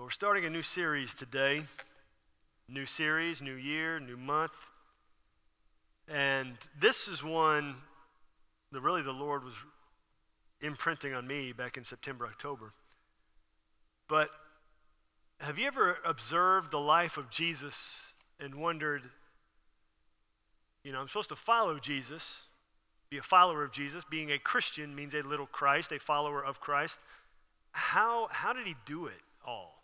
So we're starting a new series today. New series, new year, new month. And this is one that really the Lord was imprinting on me back in September, October. But have you ever observed the life of Jesus and wondered, you know, I'm supposed to follow Jesus, be a follower of Jesus. Being a Christian means a little Christ, a follower of Christ. How, how did he do it all?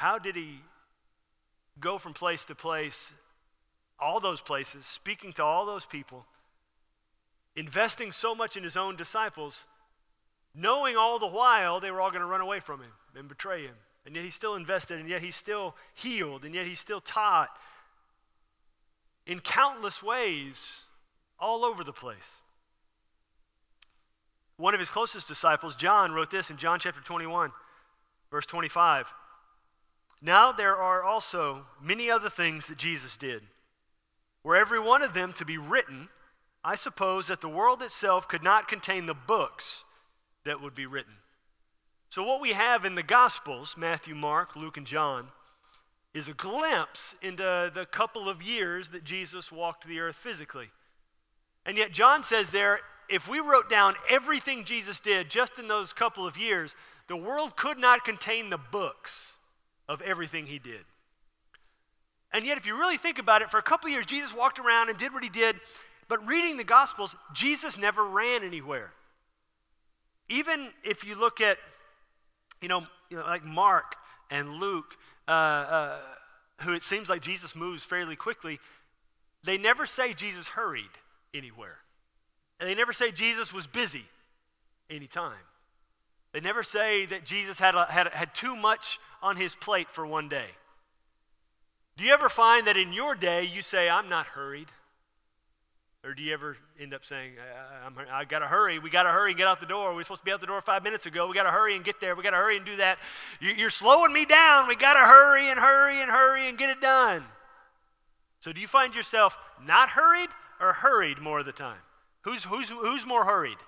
How did he go from place to place, all those places, speaking to all those people, investing so much in his own disciples, knowing all the while they were all going to run away from him and betray him? And yet he still invested, and yet he still healed, and yet he still taught in countless ways all over the place. One of his closest disciples, John, wrote this in John chapter 21, verse 25. Now there are also many other things that Jesus did. Were every one of them to be written, I suppose that the world itself could not contain the books that would be written. So, what we have in the Gospels, Matthew, Mark, Luke, and John, is a glimpse into the couple of years that Jesus walked the earth physically. And yet, John says there, if we wrote down everything Jesus did just in those couple of years, the world could not contain the books of everything he did. And yet, if you really think about it, for a couple years, Jesus walked around and did what he did. But reading the Gospels, Jesus never ran anywhere. Even if you look at, you know, you know like Mark and Luke, uh, uh, who it seems like Jesus moves fairly quickly, they never say Jesus hurried anywhere. And they never say Jesus was busy anytime. They never say that Jesus had, a, had, had too much on his plate for one day. Do you ever find that in your day you say, I'm not hurried? Or do you ever end up saying, I, I, got to hurry, we got to hurry and get out the door. We are supposed to be out the door five minutes ago. We got to hurry and get there. We got to hurry and do that. You, you're slowing me down. We got to hurry and hurry and hurry and get it done. So do you find yourself not hurried or hurried more of the time? Who's, who's, who's more hurried?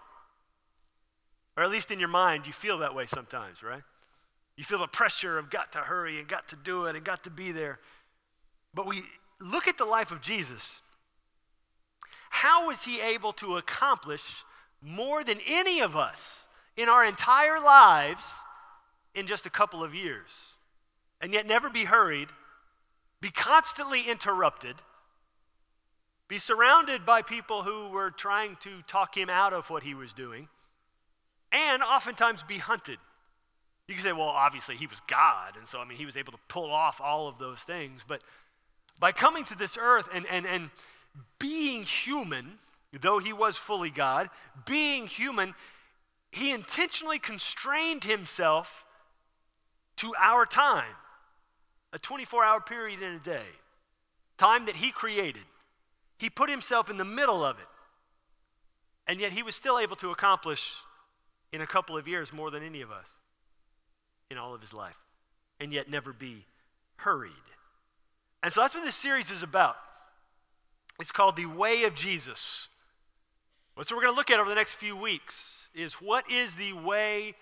Or at least in your mind, you feel that way sometimes, right? You feel the pressure of got to hurry and got to do it and got to be there. But we look at the life of Jesus. How was he able to accomplish more than any of us in our entire lives in just a couple of years? And yet never be hurried, be constantly interrupted, be surrounded by people who were trying to talk him out of what he was doing, and oftentimes be hunted. You can say, well, obviously he was God, and so, I mean, he was able to pull off all of those things. But by coming to this earth and, and, and being human, though he was fully God, being human, he intentionally constrained himself to our time, a 24 hour period in a day, time that he created. He put himself in the middle of it. And yet he was still able to accomplish in a couple of years more than any of us in all of his life, and yet never be hurried. And so that's what this series is about. It's called The Way of Jesus. What we're going to look at over the next few weeks is what is the way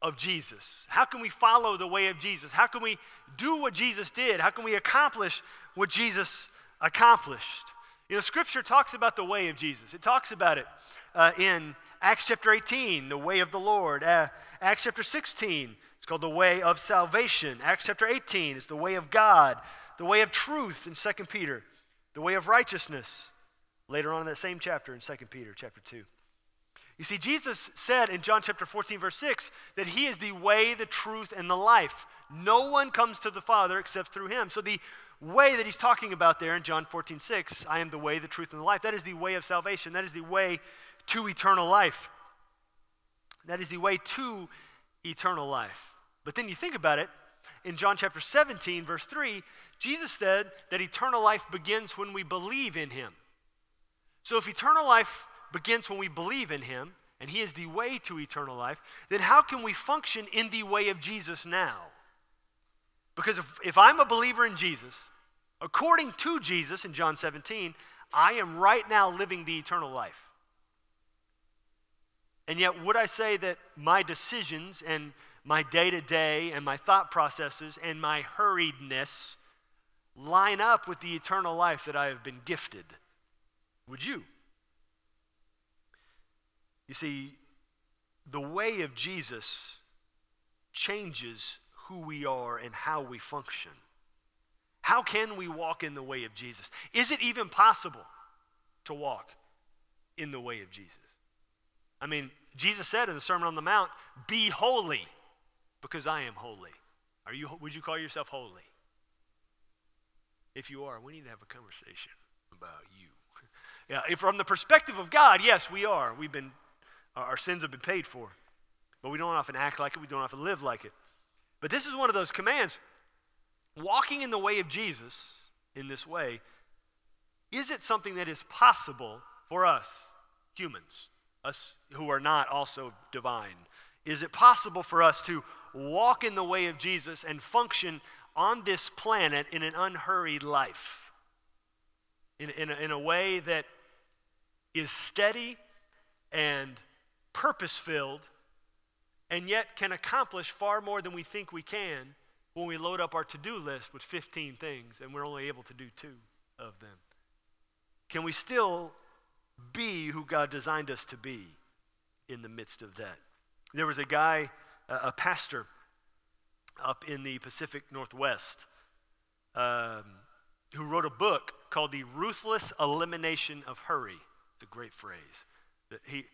of Jesus? How can we follow the way of Jesus? How can we do what Jesus did? How can we accomplish what Jesus accomplished? You know, Scripture talks about the way of Jesus. It talks about it uh, in Acts chapter 18, the way of the Lord. Uh, Acts chapter 16, it's called the way of salvation. Acts chapter 18 is the way of God, the way of truth in 2 Peter, the way of righteousness. Later on in that same chapter in 2 Peter chapter 2. You see, Jesus said in John chapter 14, verse 6, that He is the way, the truth, and the life. No one comes to the Father except through Him. So the way that He's talking about there in John 14, 6, I am the way, the truth, and the life, that is the way of salvation. That is the way to eternal life. That is the way to eternal life. But then you think about it, in John chapter 17, verse 3, Jesus said that eternal life begins when we believe in him. So if eternal life begins when we believe in him, and he is the way to eternal life, then how can we function in the way of Jesus now? Because if, if I'm a believer in Jesus, according to Jesus in John 17, I am right now living the eternal life. And yet, would I say that my decisions and my day to day and my thought processes and my hurriedness line up with the eternal life that I have been gifted? Would you? You see, the way of Jesus changes who we are and how we function. How can we walk in the way of Jesus? Is it even possible to walk in the way of Jesus? I mean, Jesus said in the Sermon on the Mount, "Be holy, because I am holy." Are you would you call yourself holy? If you are, we need to have a conversation about you. Yeah, if from the perspective of God, yes, we are. We've been our sins have been paid for. But we don't often act like it, we don't often live like it. But this is one of those commands. Walking in the way of Jesus in this way, is it something that is possible for us, humans, us who are not also divine? Is it possible for us to walk in the way of Jesus and function on this planet in an unhurried life? In, in, a, in a way that is steady and purpose filled, and yet can accomplish far more than we think we can when we load up our to do list with 15 things and we're only able to do two of them. Can we still be who God designed us to be in the midst of that? There was a guy, a pastor up in the Pacific Northwest, um, who wrote a book called The Ruthless Elimination of Hurry. It's a great phrase. He,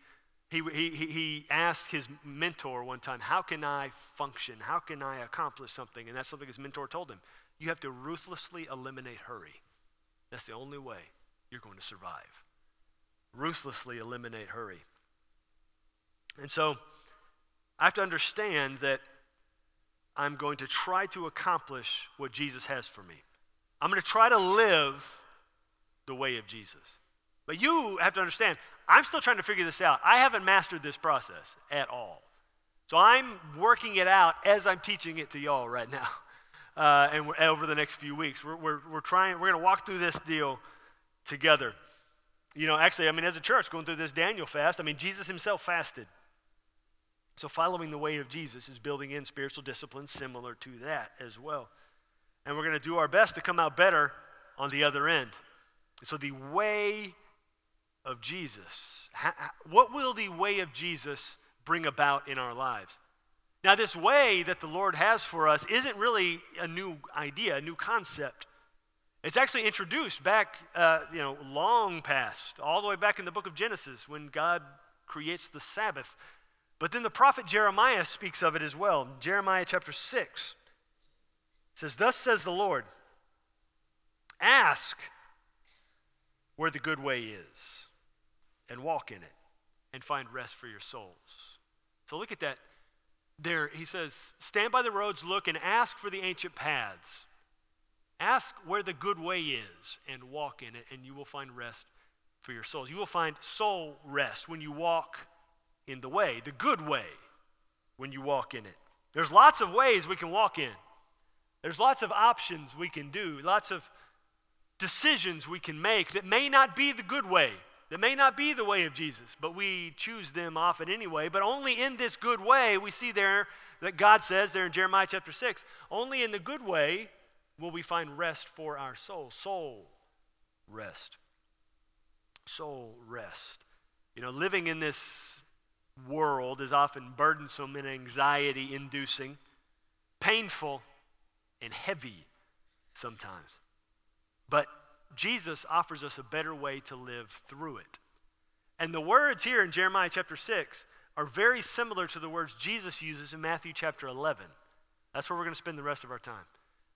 he, he, he asked his mentor one time, How can I function? How can I accomplish something? And that's something his mentor told him. You have to ruthlessly eliminate hurry. That's the only way you're going to survive. Ruthlessly eliminate hurry. And so I have to understand that I'm going to try to accomplish what Jesus has for me. I'm going to try to live the way of Jesus. But you have to understand, I'm still trying to figure this out. I haven't mastered this process at all. So I'm working it out as I'm teaching it to y'all right now. Uh, and over the next few weeks, we're, we're, we're trying, we're going to walk through this deal together. You know, actually, I mean, as a church, going through this Daniel fast, I mean, Jesus himself fasted. So following the way of Jesus is building in spiritual disciplines similar to that as well. And we're going to do our best to come out better on the other end. So the way of Jesus? what will the way of Jesus bring about in our lives? Now, this way that the Lord has for us isn't really a new idea, a new concept. It's actually introduced back, uh, you know, long past, all the way back in the book of Genesis when God creates the Sabbath. But then the prophet Jeremiah speaks of it as well. Jeremiah chapter 6 says, Thus says the Lord, ask where the good way is and walk in it and find rest for your souls. So look at that. There, he says, stand by the roads, look, and ask for the ancient paths. Ask where the good way is and walk in it, and you will find rest for your souls. You will find soul rest when you walk in the way, the good way, when you walk in it. There's lots of ways we can walk in. There's lots of options we can do, lots of decisions we can make that may not be the good way. That may not be the way of Jesus, but we choose them often anyway. But only in this good way, we see there that God says there in Jeremiah chapter 6, only in the good way will we find rest for our soul. Soul rest. Soul rest. You know, living in this world is often burdensome and anxiety inducing, painful, and heavy sometimes. But Jesus offers us a better way to live through it. And the words here in Jeremiah chapter 6 are very similar to the words Jesus uses in Matthew chapter 11. That's where we're going to spend the rest of our time.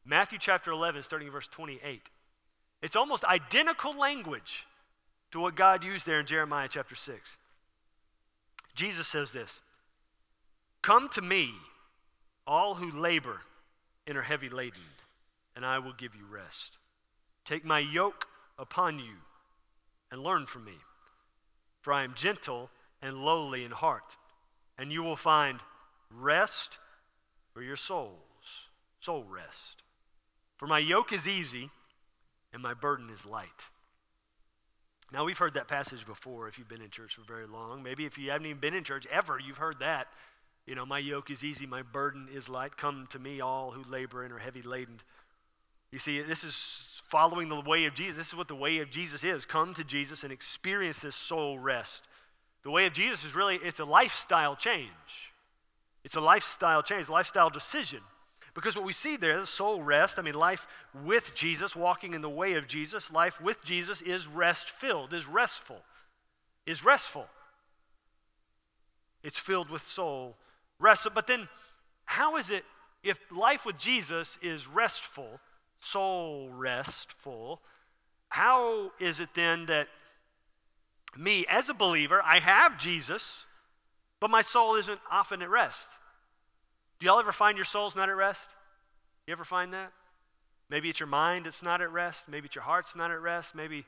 Matthew chapter 11, starting in verse 28. It's almost identical language to what God used there in Jeremiah chapter 6. Jesus says this Come to me, all who labor and are heavy laden, and I will give you rest. Take my yoke upon you and learn from me, for I am gentle and lowly in heart, and you will find rest for your souls, soul rest. For my yoke is easy and my burden is light. Now, we've heard that passage before if you've been in church for very long. Maybe if you haven't even been in church ever, you've heard that You know, my yoke is easy, my burden is light. Come to me, all who labor and are heavy laden. You see, this is following the way of Jesus. This is what the way of Jesus is. Come to Jesus and experience this soul rest. The way of Jesus is really, it's a lifestyle change. It's a lifestyle change, lifestyle decision. Because what we see there is soul rest. I mean, life with Jesus, walking in the way of Jesus, life with Jesus is rest filled, is restful, is restful. It's filled with soul rest. But then, how is it if life with Jesus is restful, soul restful? How is it then that me, as a believer, I have Jesus, but my soul isn't often at rest? Do y'all ever find your soul's not at rest? You ever find that? Maybe it's your mind that's not at rest. Maybe it's your heart's not at rest. Maybe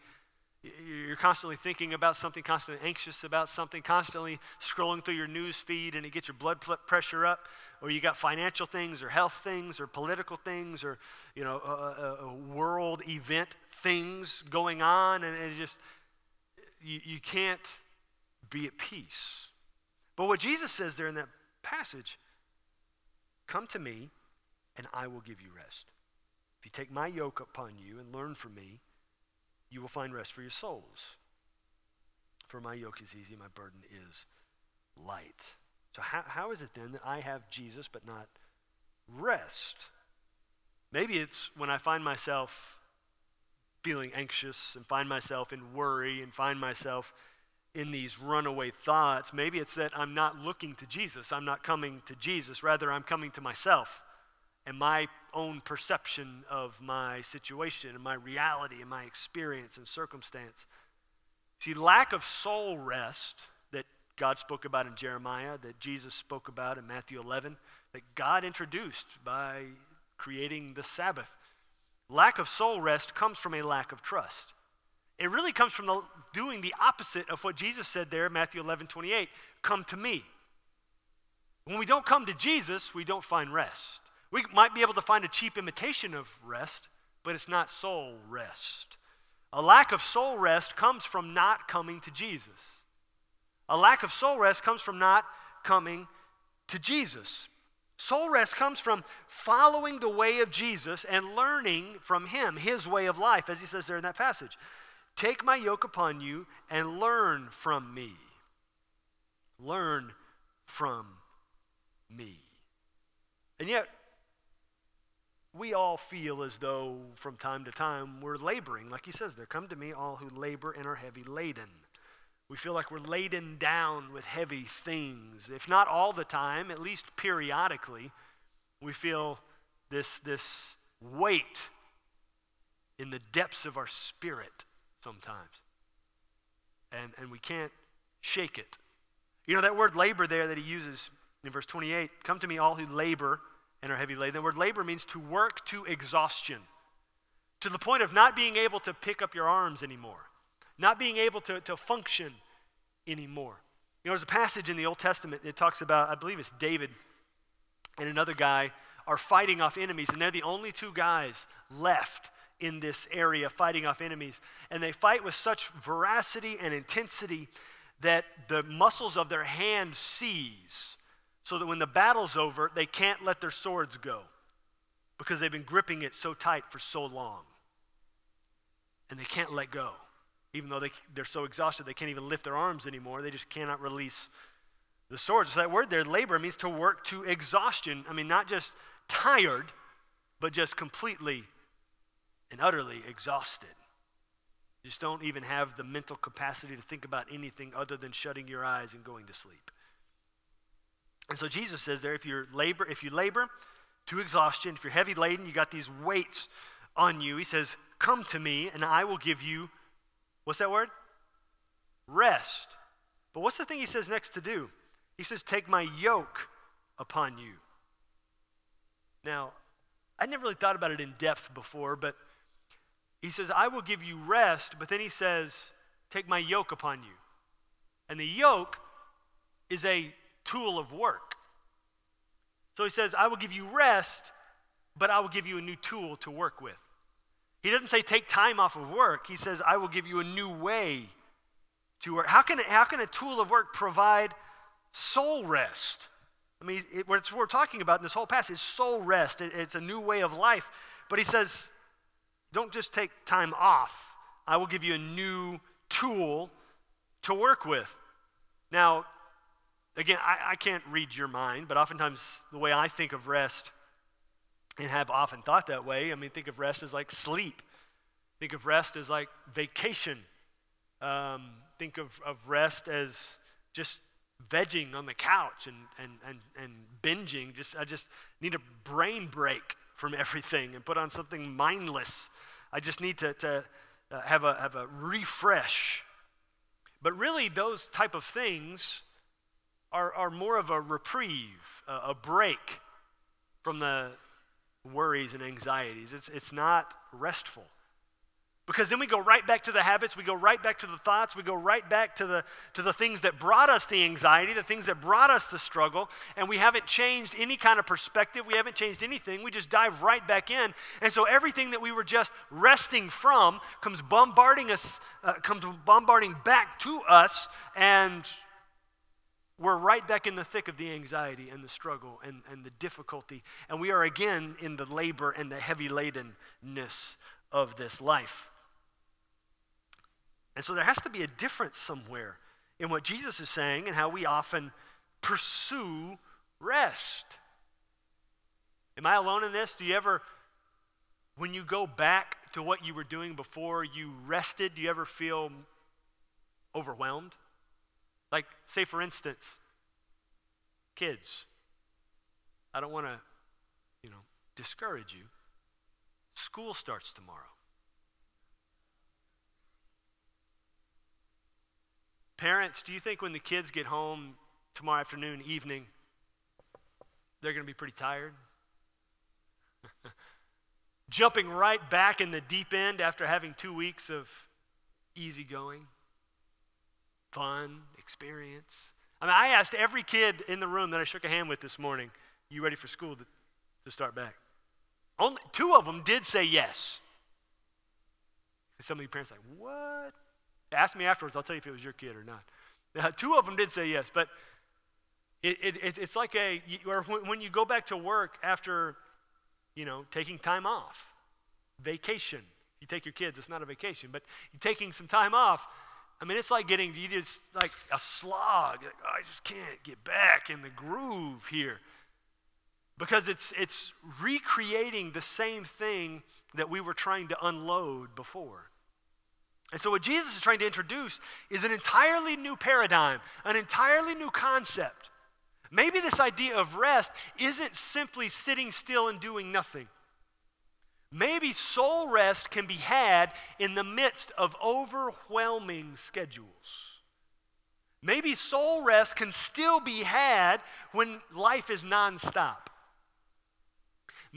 you're constantly thinking about something, constantly anxious about something, constantly scrolling through your news feed and it gets your blood pressure up. Or you got financial things or health things or political things or, you know, world event things going on. And it just, you, you can't be at peace. But what Jesus says there in that passage Come to me, and I will give you rest. If you take my yoke upon you and learn from me, you will find rest for your souls. For my yoke is easy, my burden is light. So, how, how is it then that I have Jesus but not rest? Maybe it's when I find myself feeling anxious and find myself in worry and find myself in these runaway thoughts. Maybe it's that I'm not looking to Jesus. I'm not coming to Jesus. Rather, I'm coming to myself and my own perception of my situation and my reality and my experience and circumstance. See, lack of soul rest that God spoke about in Jeremiah, that Jesus spoke about in Matthew 11, that God introduced by creating the Sabbath. Lack of soul rest comes from a lack of trust. It really comes from the, doing the opposite of what Jesus said there, Matthew 11, 28. Come to me. When we don't come to Jesus, we don't find rest. We might be able to find a cheap imitation of rest, but it's not soul rest. A lack of soul rest comes from not coming to Jesus. A lack of soul rest comes from not coming to Jesus. Soul rest comes from following the way of Jesus and learning from him, his way of life, as he says there in that passage. Take my yoke upon you and learn from me. Learn from me. And yet, we all feel as though from time to time we're laboring. Like he says there, come to me, all who labor and are heavy laden. We feel like we're laden down with heavy things. If not all the time, at least periodically, we feel this, this weight in the depths of our spirit sometimes. And, and we can't shake it. You know, that word labor there that he uses in verse 28 come to me, all who labor and are heavy laden. The word labor means to work to exhaustion, to the point of not being able to pick up your arms anymore, not being able to, to function anymore. You know, there's a passage in the Old Testament that talks about, I believe it's David and another guy are fighting off enemies, and they're the only two guys left in this area fighting off enemies. And they fight with such veracity and intensity that the muscles of their hands seize, so that when the battle's over, they can't let their swords go because they've been gripping it so tight for so long. And they can't let go. Even though they, they're so exhausted, they can't even lift their arms anymore. They just cannot release the swords. So that word there, labor, means to work to exhaustion. I mean, not just tired, but just completely and utterly exhausted. You just don't even have the mental capacity to think about anything other than shutting your eyes and going to sleep. And so Jesus says there, if you labor, if you labor to exhaustion, if you're heavy laden, you got these weights on you, he says, Come to me, and I will give you, what's that word? Rest. But what's the thing he says next to do? He says, Take my yoke upon you. Now, I never really thought about it in depth before, but he says, I will give you rest, but then he says, Take my yoke upon you. And the yoke is a tool of work. So he says, I will give you rest, but I will give you a new tool to work with. He doesn't say take time off of work. He says, I will give you a new way to work. How can, how can a tool of work provide soul rest? I mean, it, what we're talking about in this whole passage is soul rest. It, it's a new way of life. But he says, don't just take time off. I will give you a new tool to work with. Now, again, I, I can't read your mind, but oftentimes the way I think of rest and have often thought that way, I mean, think of rest as like sleep. Think of rest as like vacation. Um, think of, of rest as just vegging on the couch and, and, and, and binging. Just, I just need a brain break from everything and put on something mindless. I just need to, to uh, have, a, have a refresh. But really, those type of things are, are more of a reprieve, a, a break from the worries and anxieties. It's, it's not restful. Because then we go right back to the habits, we go right back to the thoughts, we go right back to the, to the things that brought us the anxiety, the things that brought us the struggle, and we haven't changed any kind of perspective, we haven't changed anything, we just dive right back in. And so everything that we were just resting from comes bombarding us, uh, comes bombarding back to us, and we're right back in the thick of the anxiety and the struggle and, and the difficulty. And we are again in the labor and the heavy ladenness of this life. And so there has to be a difference somewhere in what Jesus is saying and how we often pursue rest. Am I alone in this? Do you ever, when you go back to what you were doing before you rested, do you ever feel overwhelmed? Like, say, for instance, kids. I don't want to, you know, discourage you. School starts tomorrow. Parents, do you think when the kids get home tomorrow afternoon, evening, they're going to be pretty tired? Jumping right back in the deep end after having two weeks of easygoing, fun, experience. I mean, I asked every kid in the room that I shook a hand with this morning, you ready for school to, to start back? Only two of them did say yes. And some of you parents are like, what? Ask me afterwards. I'll tell you if it was your kid or not. Now, two of them did say yes, but it, it, it's like a or when you go back to work after, you know, taking time off, vacation. You take your kids. It's not a vacation, but you're taking some time off. I mean, it's like getting you just like a slog. Like, oh, I just can't get back in the groove here because it's it's recreating the same thing that we were trying to unload before. And so, what Jesus is trying to introduce is an entirely new paradigm, an entirely new concept. Maybe this idea of rest isn't simply sitting still and doing nothing. Maybe soul rest can be had in the midst of overwhelming schedules. Maybe soul rest can still be had when life is nonstop.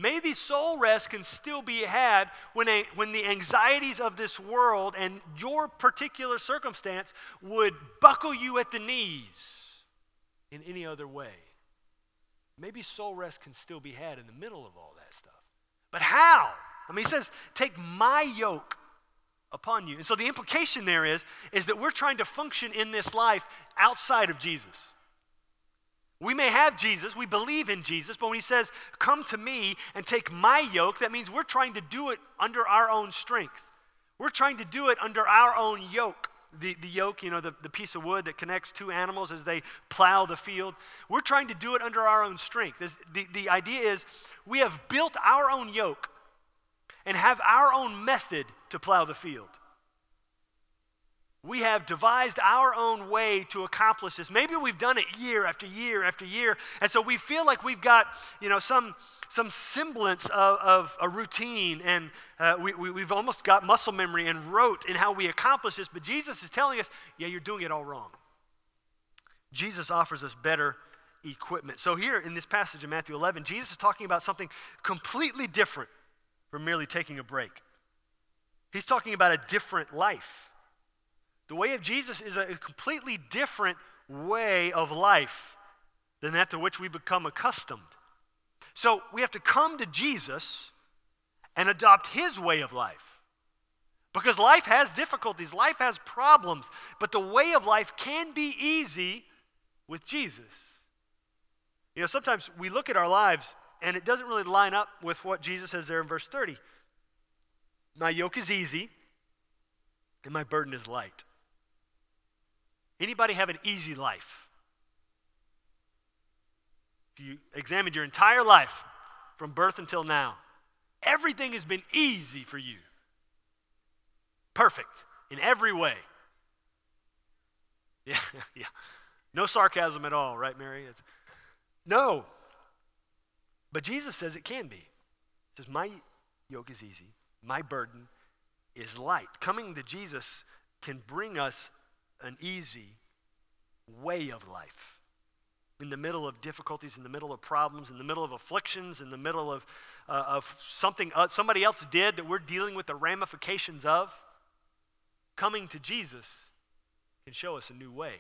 Maybe soul rest can still be had when, a, when the anxieties of this world and your particular circumstance would buckle you at the knees in any other way. Maybe soul rest can still be had in the middle of all that stuff. But how? I mean, he says, take my yoke upon you. And so the implication there is, is that we're trying to function in this life outside of Jesus. We may have Jesus, we believe in Jesus, but when he says, Come to me and take my yoke, that means we're trying to do it under our own strength. We're trying to do it under our own yoke. The, the yoke, you know, the, the piece of wood that connects two animals as they plow the field. We're trying to do it under our own strength. The, the idea is we have built our own yoke and have our own method to plow the field. We have devised our own way to accomplish this. Maybe we've done it year after year after year, and so we feel like we've got, you know, some, some semblance of, of a routine, and uh, we, we, we've almost got muscle memory and rote in how we accomplish this, but Jesus is telling us, yeah, you're doing it all wrong. Jesus offers us better equipment. So here in this passage in Matthew 11, Jesus is talking about something completely different from merely taking a break. He's talking about a different life. The way of Jesus is a, completely different way of life than that to which we become accustomed. So we have to come to Jesus and adopt his way of life. Because life has difficulties, life has problems, but the way of life can be easy with Jesus. You know, sometimes we look at our lives and it doesn't really line up with what Jesus says there in verse 30. My yoke is easy and my burden is light. Anybody have an easy life? If you examined your entire life from birth until now, everything has been easy for you. Perfect in every way. Yeah, yeah. No sarcasm at all, right, Mary? It's, no. But Jesus says it can be. He says, My yoke is easy, my burden is light. Coming to Jesus can bring us an easy way of life. In the middle of difficulties, in the middle of problems, in the middle of afflictions, in the middle of, uh, of something uh, somebody else did that we're dealing with the ramifications of, coming to Jesus can show us a new way.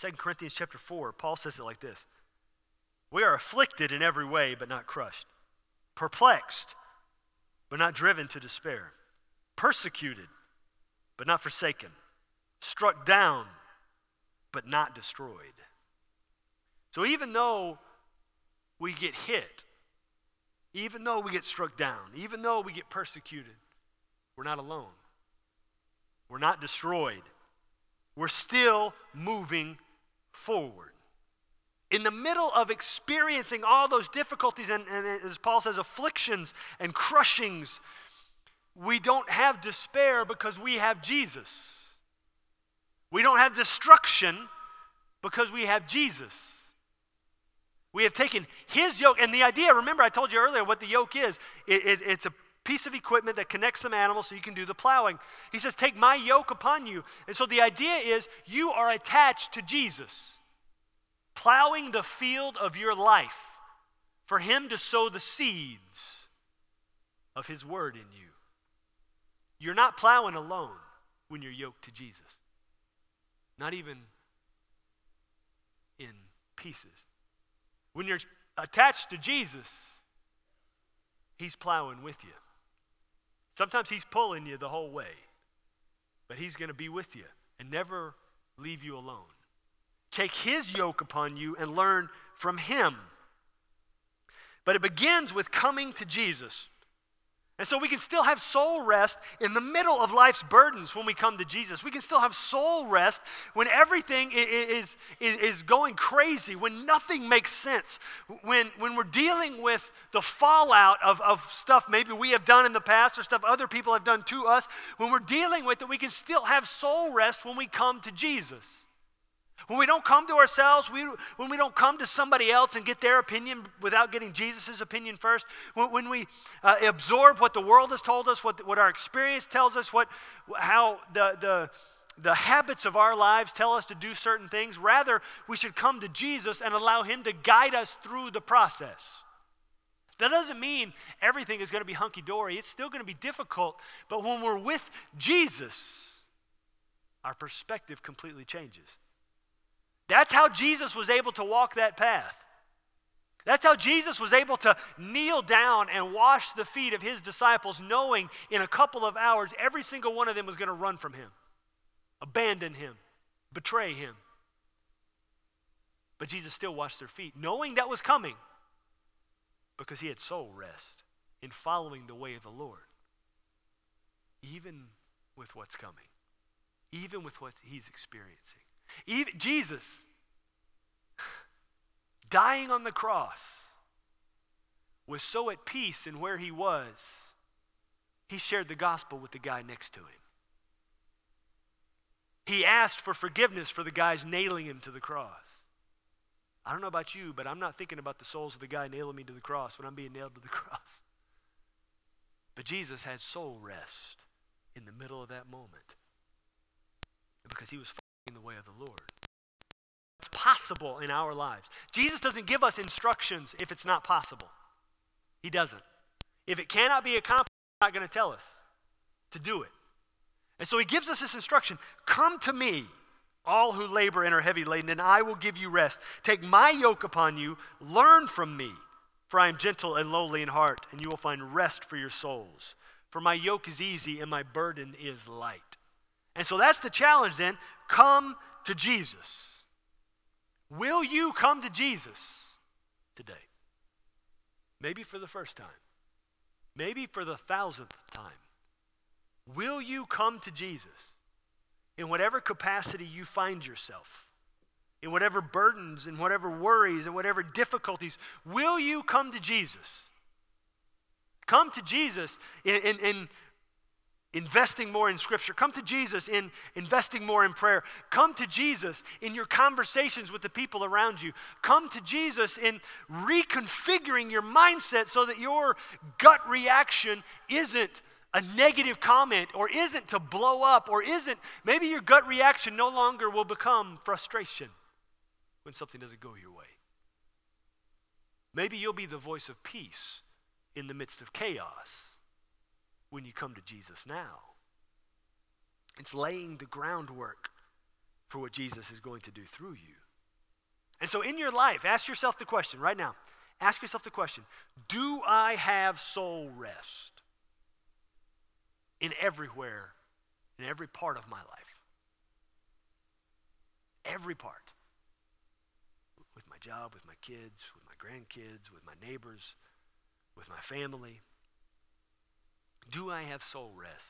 2 Corinthians chapter 4, Paul says it like this We are afflicted in every way, but not crushed, perplexed, but not driven to despair, persecuted, but not forsaken, struck down, but not destroyed. So even though we get hit, even though we get struck down, even though we get persecuted, we're not alone. We're not destroyed. We're still moving forward. In the middle of experiencing all those difficulties and, and as Paul says, afflictions and crushings, we don't have despair because we have Jesus. We don't have destruction because we have Jesus. We have taken his yoke, and the idea, remember, I told you earlier what the yoke is. It, it, it's a piece of equipment that connects some animals so you can do the plowing. He says, Take my yoke upon you. And so the idea is you are attached to Jesus, plowing the field of your life for him to sow the seeds of his word in you. You're not plowing alone when you're yoked to Jesus, not even in pieces. When you're attached to Jesus, he's plowing with you. Sometimes He's pulling you the whole way, but He's going to be with you and never leave you alone. Take His yoke upon you and learn from Him. But it begins with coming to Jesus. And so we can still have soul rest in the middle of life's burdens when we come to Jesus. We can still have soul rest when everything is, is, is going crazy, when nothing makes sense, when, when we're dealing with the fallout of, of stuff maybe we have done in the past or stuff other people have done to us. When we're dealing with it, we can still have soul rest when we come to Jesus. When we don't come to ourselves, we, when we don't come to somebody else and get their opinion without getting Jesus' opinion first, when, when we uh, absorb what the world has told us, what, what our experience tells us, what, how the, the, the habits of our lives tell us to do certain things, rather, we should come to Jesus and allow Him to guide us through the process. That doesn't mean everything is going to be hunky dory. It's still going to be difficult. But when we're with Jesus, our perspective completely changes. That's how Jesus was able to walk that path. That's how Jesus was able to kneel down and wash the feet of his disciples, knowing in a couple of hours every single one of them was going to run from him, abandon him, betray him. But Jesus still washed their feet, knowing that was coming because he had soul rest in following the way of the Lord, even with what's coming, even with what he's experiencing. Even Jesus, dying on the cross, was so at peace in where he was, he shared the gospel with the guy next to him. He asked for forgiveness for the guys nailing him to the cross. I don't know about you, but I'm not thinking about the souls of the guy nailing me to the cross when I'm being nailed to the cross. But Jesus had soul rest in the middle of that moment because he was the way of the Lord. It's possible in our lives. Jesus doesn't give us instructions if it's not possible. He doesn't. If it cannot be accomplished, he's not going to tell us to do it. And so he gives us this instruction Come to me, all who labor and are heavy laden, and I will give you rest. Take my yoke upon you, learn from me, for I am gentle and lowly in heart, and you will find rest for your souls. For my yoke is easy and my burden is light. And so that's the challenge then. Come to Jesus. Will you come to Jesus today? Maybe for the first time. Maybe for the thousandth time. Will you come to Jesus in whatever capacity you find yourself? In whatever burdens, in whatever worries, in whatever difficulties, will you come to Jesus? Come to Jesus in, in, in investing more in Scripture. Come to Jesus in investing more in prayer. Come to Jesus in your conversations with the people around you. Come to Jesus in reconfiguring your mindset so that your gut reaction isn't a negative comment or isn't to blow up or isn't, maybe your gut reaction no longer will become frustration when something doesn't go your way. Maybe you'll be the voice of peace in the midst of chaos when you come to Jesus now. It's laying the groundwork for what Jesus is going to do through you. And so, in your life, ask yourself the question right now. Ask yourself the question Do I have soul rest in everywhere, in every part of my life? Every part. With my job, with my kids, with my grandkids, with my neighbors, with my family. Do I have soul rest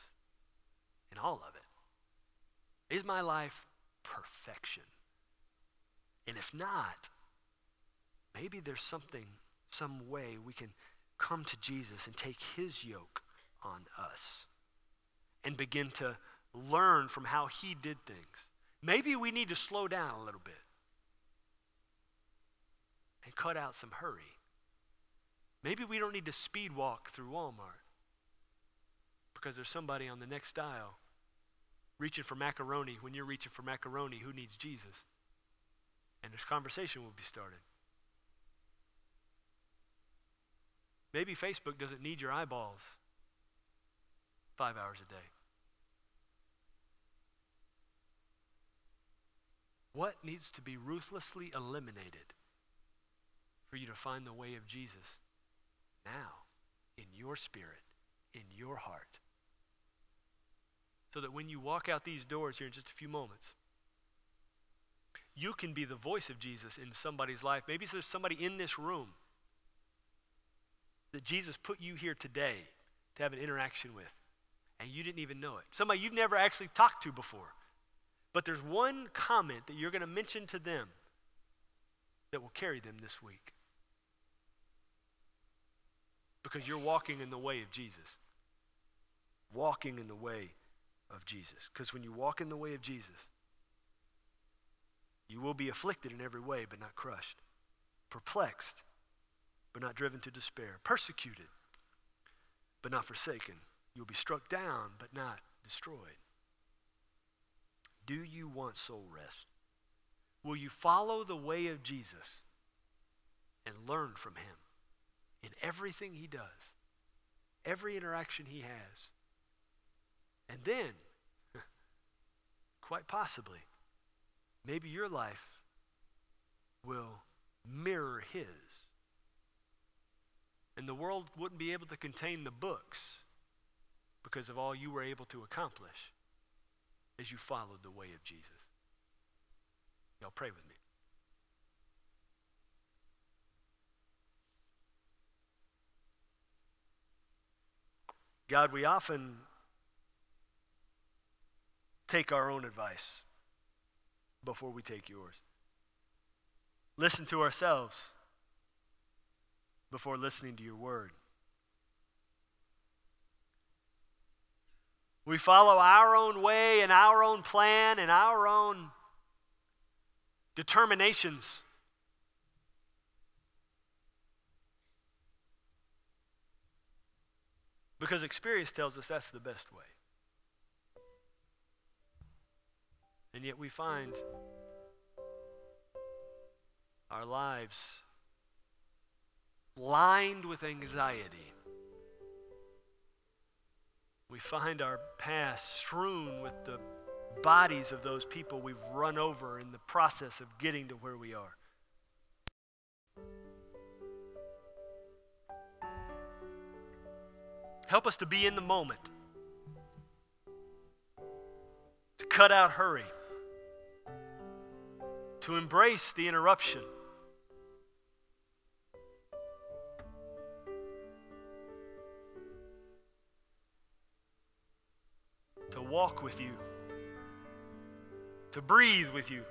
in all of it? Is my life perfection? And if not, maybe there's something, some way we can come to Jesus and take his yoke on us and begin to learn from how he did things. Maybe we need to slow down a little bit and cut out some hurry. Maybe we don't need to speed walk through Walmart because there's somebody on the next aisle reaching for macaroni when you're reaching for macaroni who needs Jesus. And this conversation will be started. Maybe Facebook doesn't need your eyeballs five hours a day. What needs to be ruthlessly eliminated for you to find the way of Jesus now in your spirit, in your heart? So that when you walk out these doors here in just a few moments, you can be the voice of Jesus in somebody's life. Maybe there's somebody in this room that Jesus put you here today to have an interaction with, and you didn't even know it. Somebody you've never actually talked to before. But there's one comment that you're going to mention to them that will carry them this week. Because you're walking in the way of Jesus. Walking in the way of Jesus. Because when you walk in the way of Jesus, you will be afflicted in every way, but not crushed, perplexed, but not driven to despair, persecuted, but not forsaken. You'll be struck down, but not destroyed. Do you want soul rest? Will you follow the way of Jesus and learn from him in everything he does, every interaction he has? And then, quite possibly, maybe your life will mirror his. And the world wouldn't be able to contain the books because of all you were able to accomplish as you followed the way of Jesus. Y'all pray with me. God, we often take our own advice before we take yours. Listen to ourselves before listening to your word. We follow our own way and our own plan and our own determinations. Because experience tells us that's the best way. And yet we find our lives lined with anxiety. We find our past strewn with the bodies of those people we've run over in the process of getting to where we are. Help us to be in the moment, to cut out hurry to embrace the interruption. To walk with you, to breathe with you.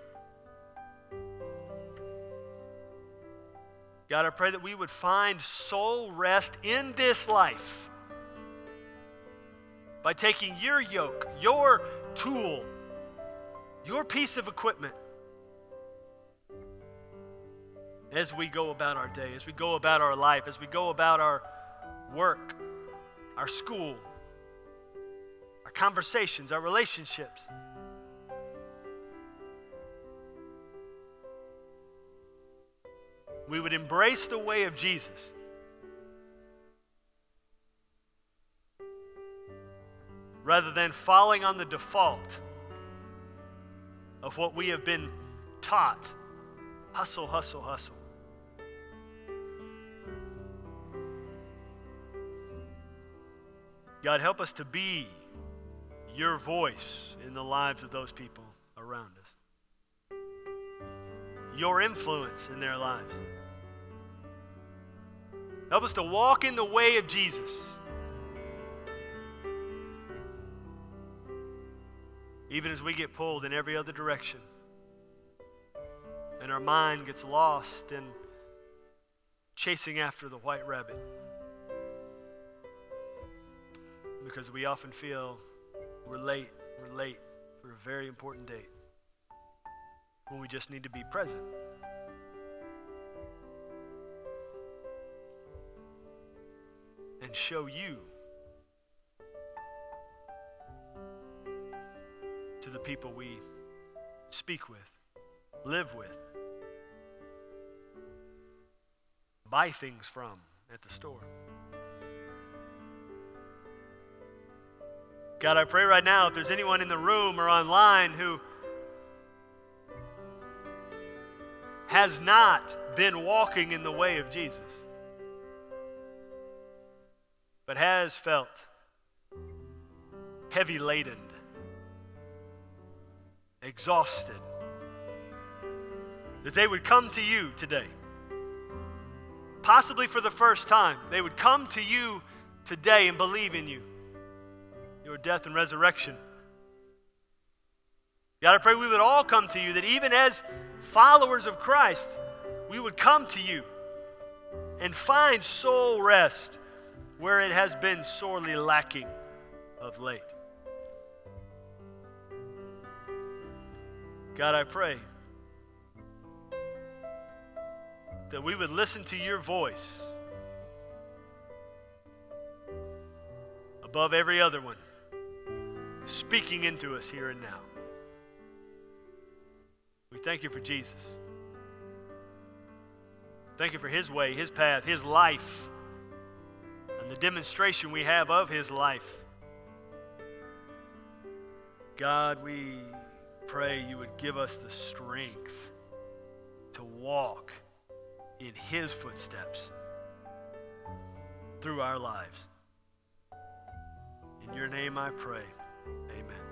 God, I pray that we would find soul rest in this life by taking your yoke, your tool, your piece of equipment as we go about our day, as we go about our life, as we go about our work, our school, our conversations, our relationships. We would embrace the way of Jesus. Rather than falling on the default of what we have been taught hustle, hustle, hustle. God, help us to be your voice in the lives of those people around us, your influence in their lives. Help us to walk in the way of Jesus. Even as we get pulled in every other direction and our mind gets lost in chasing after the white rabbit. Because we often feel we're late, we're late for a very important date when we just need to be present. And show you to the people we speak with, live with, buy things from at the store. God, I pray right now if there's anyone in the room or online who has not been walking in the way of Jesus, but has felt heavy laden, exhausted, that they would come to you today. Possibly for the first time, they would come to you today and believe in you, your death and resurrection. God, I pray we would all come to you, that even as followers of Christ, we would come to you and find soul rest where it has been sorely lacking of late. God, I pray that we would listen to your voice above every other one, speaking into us here and now. We thank you for Jesus. Thank you for his way, his path, his life, and the demonstration we have of his life. God, we pray you would give us the strength to walk in His footsteps through our lives. In your name I pray. Amen.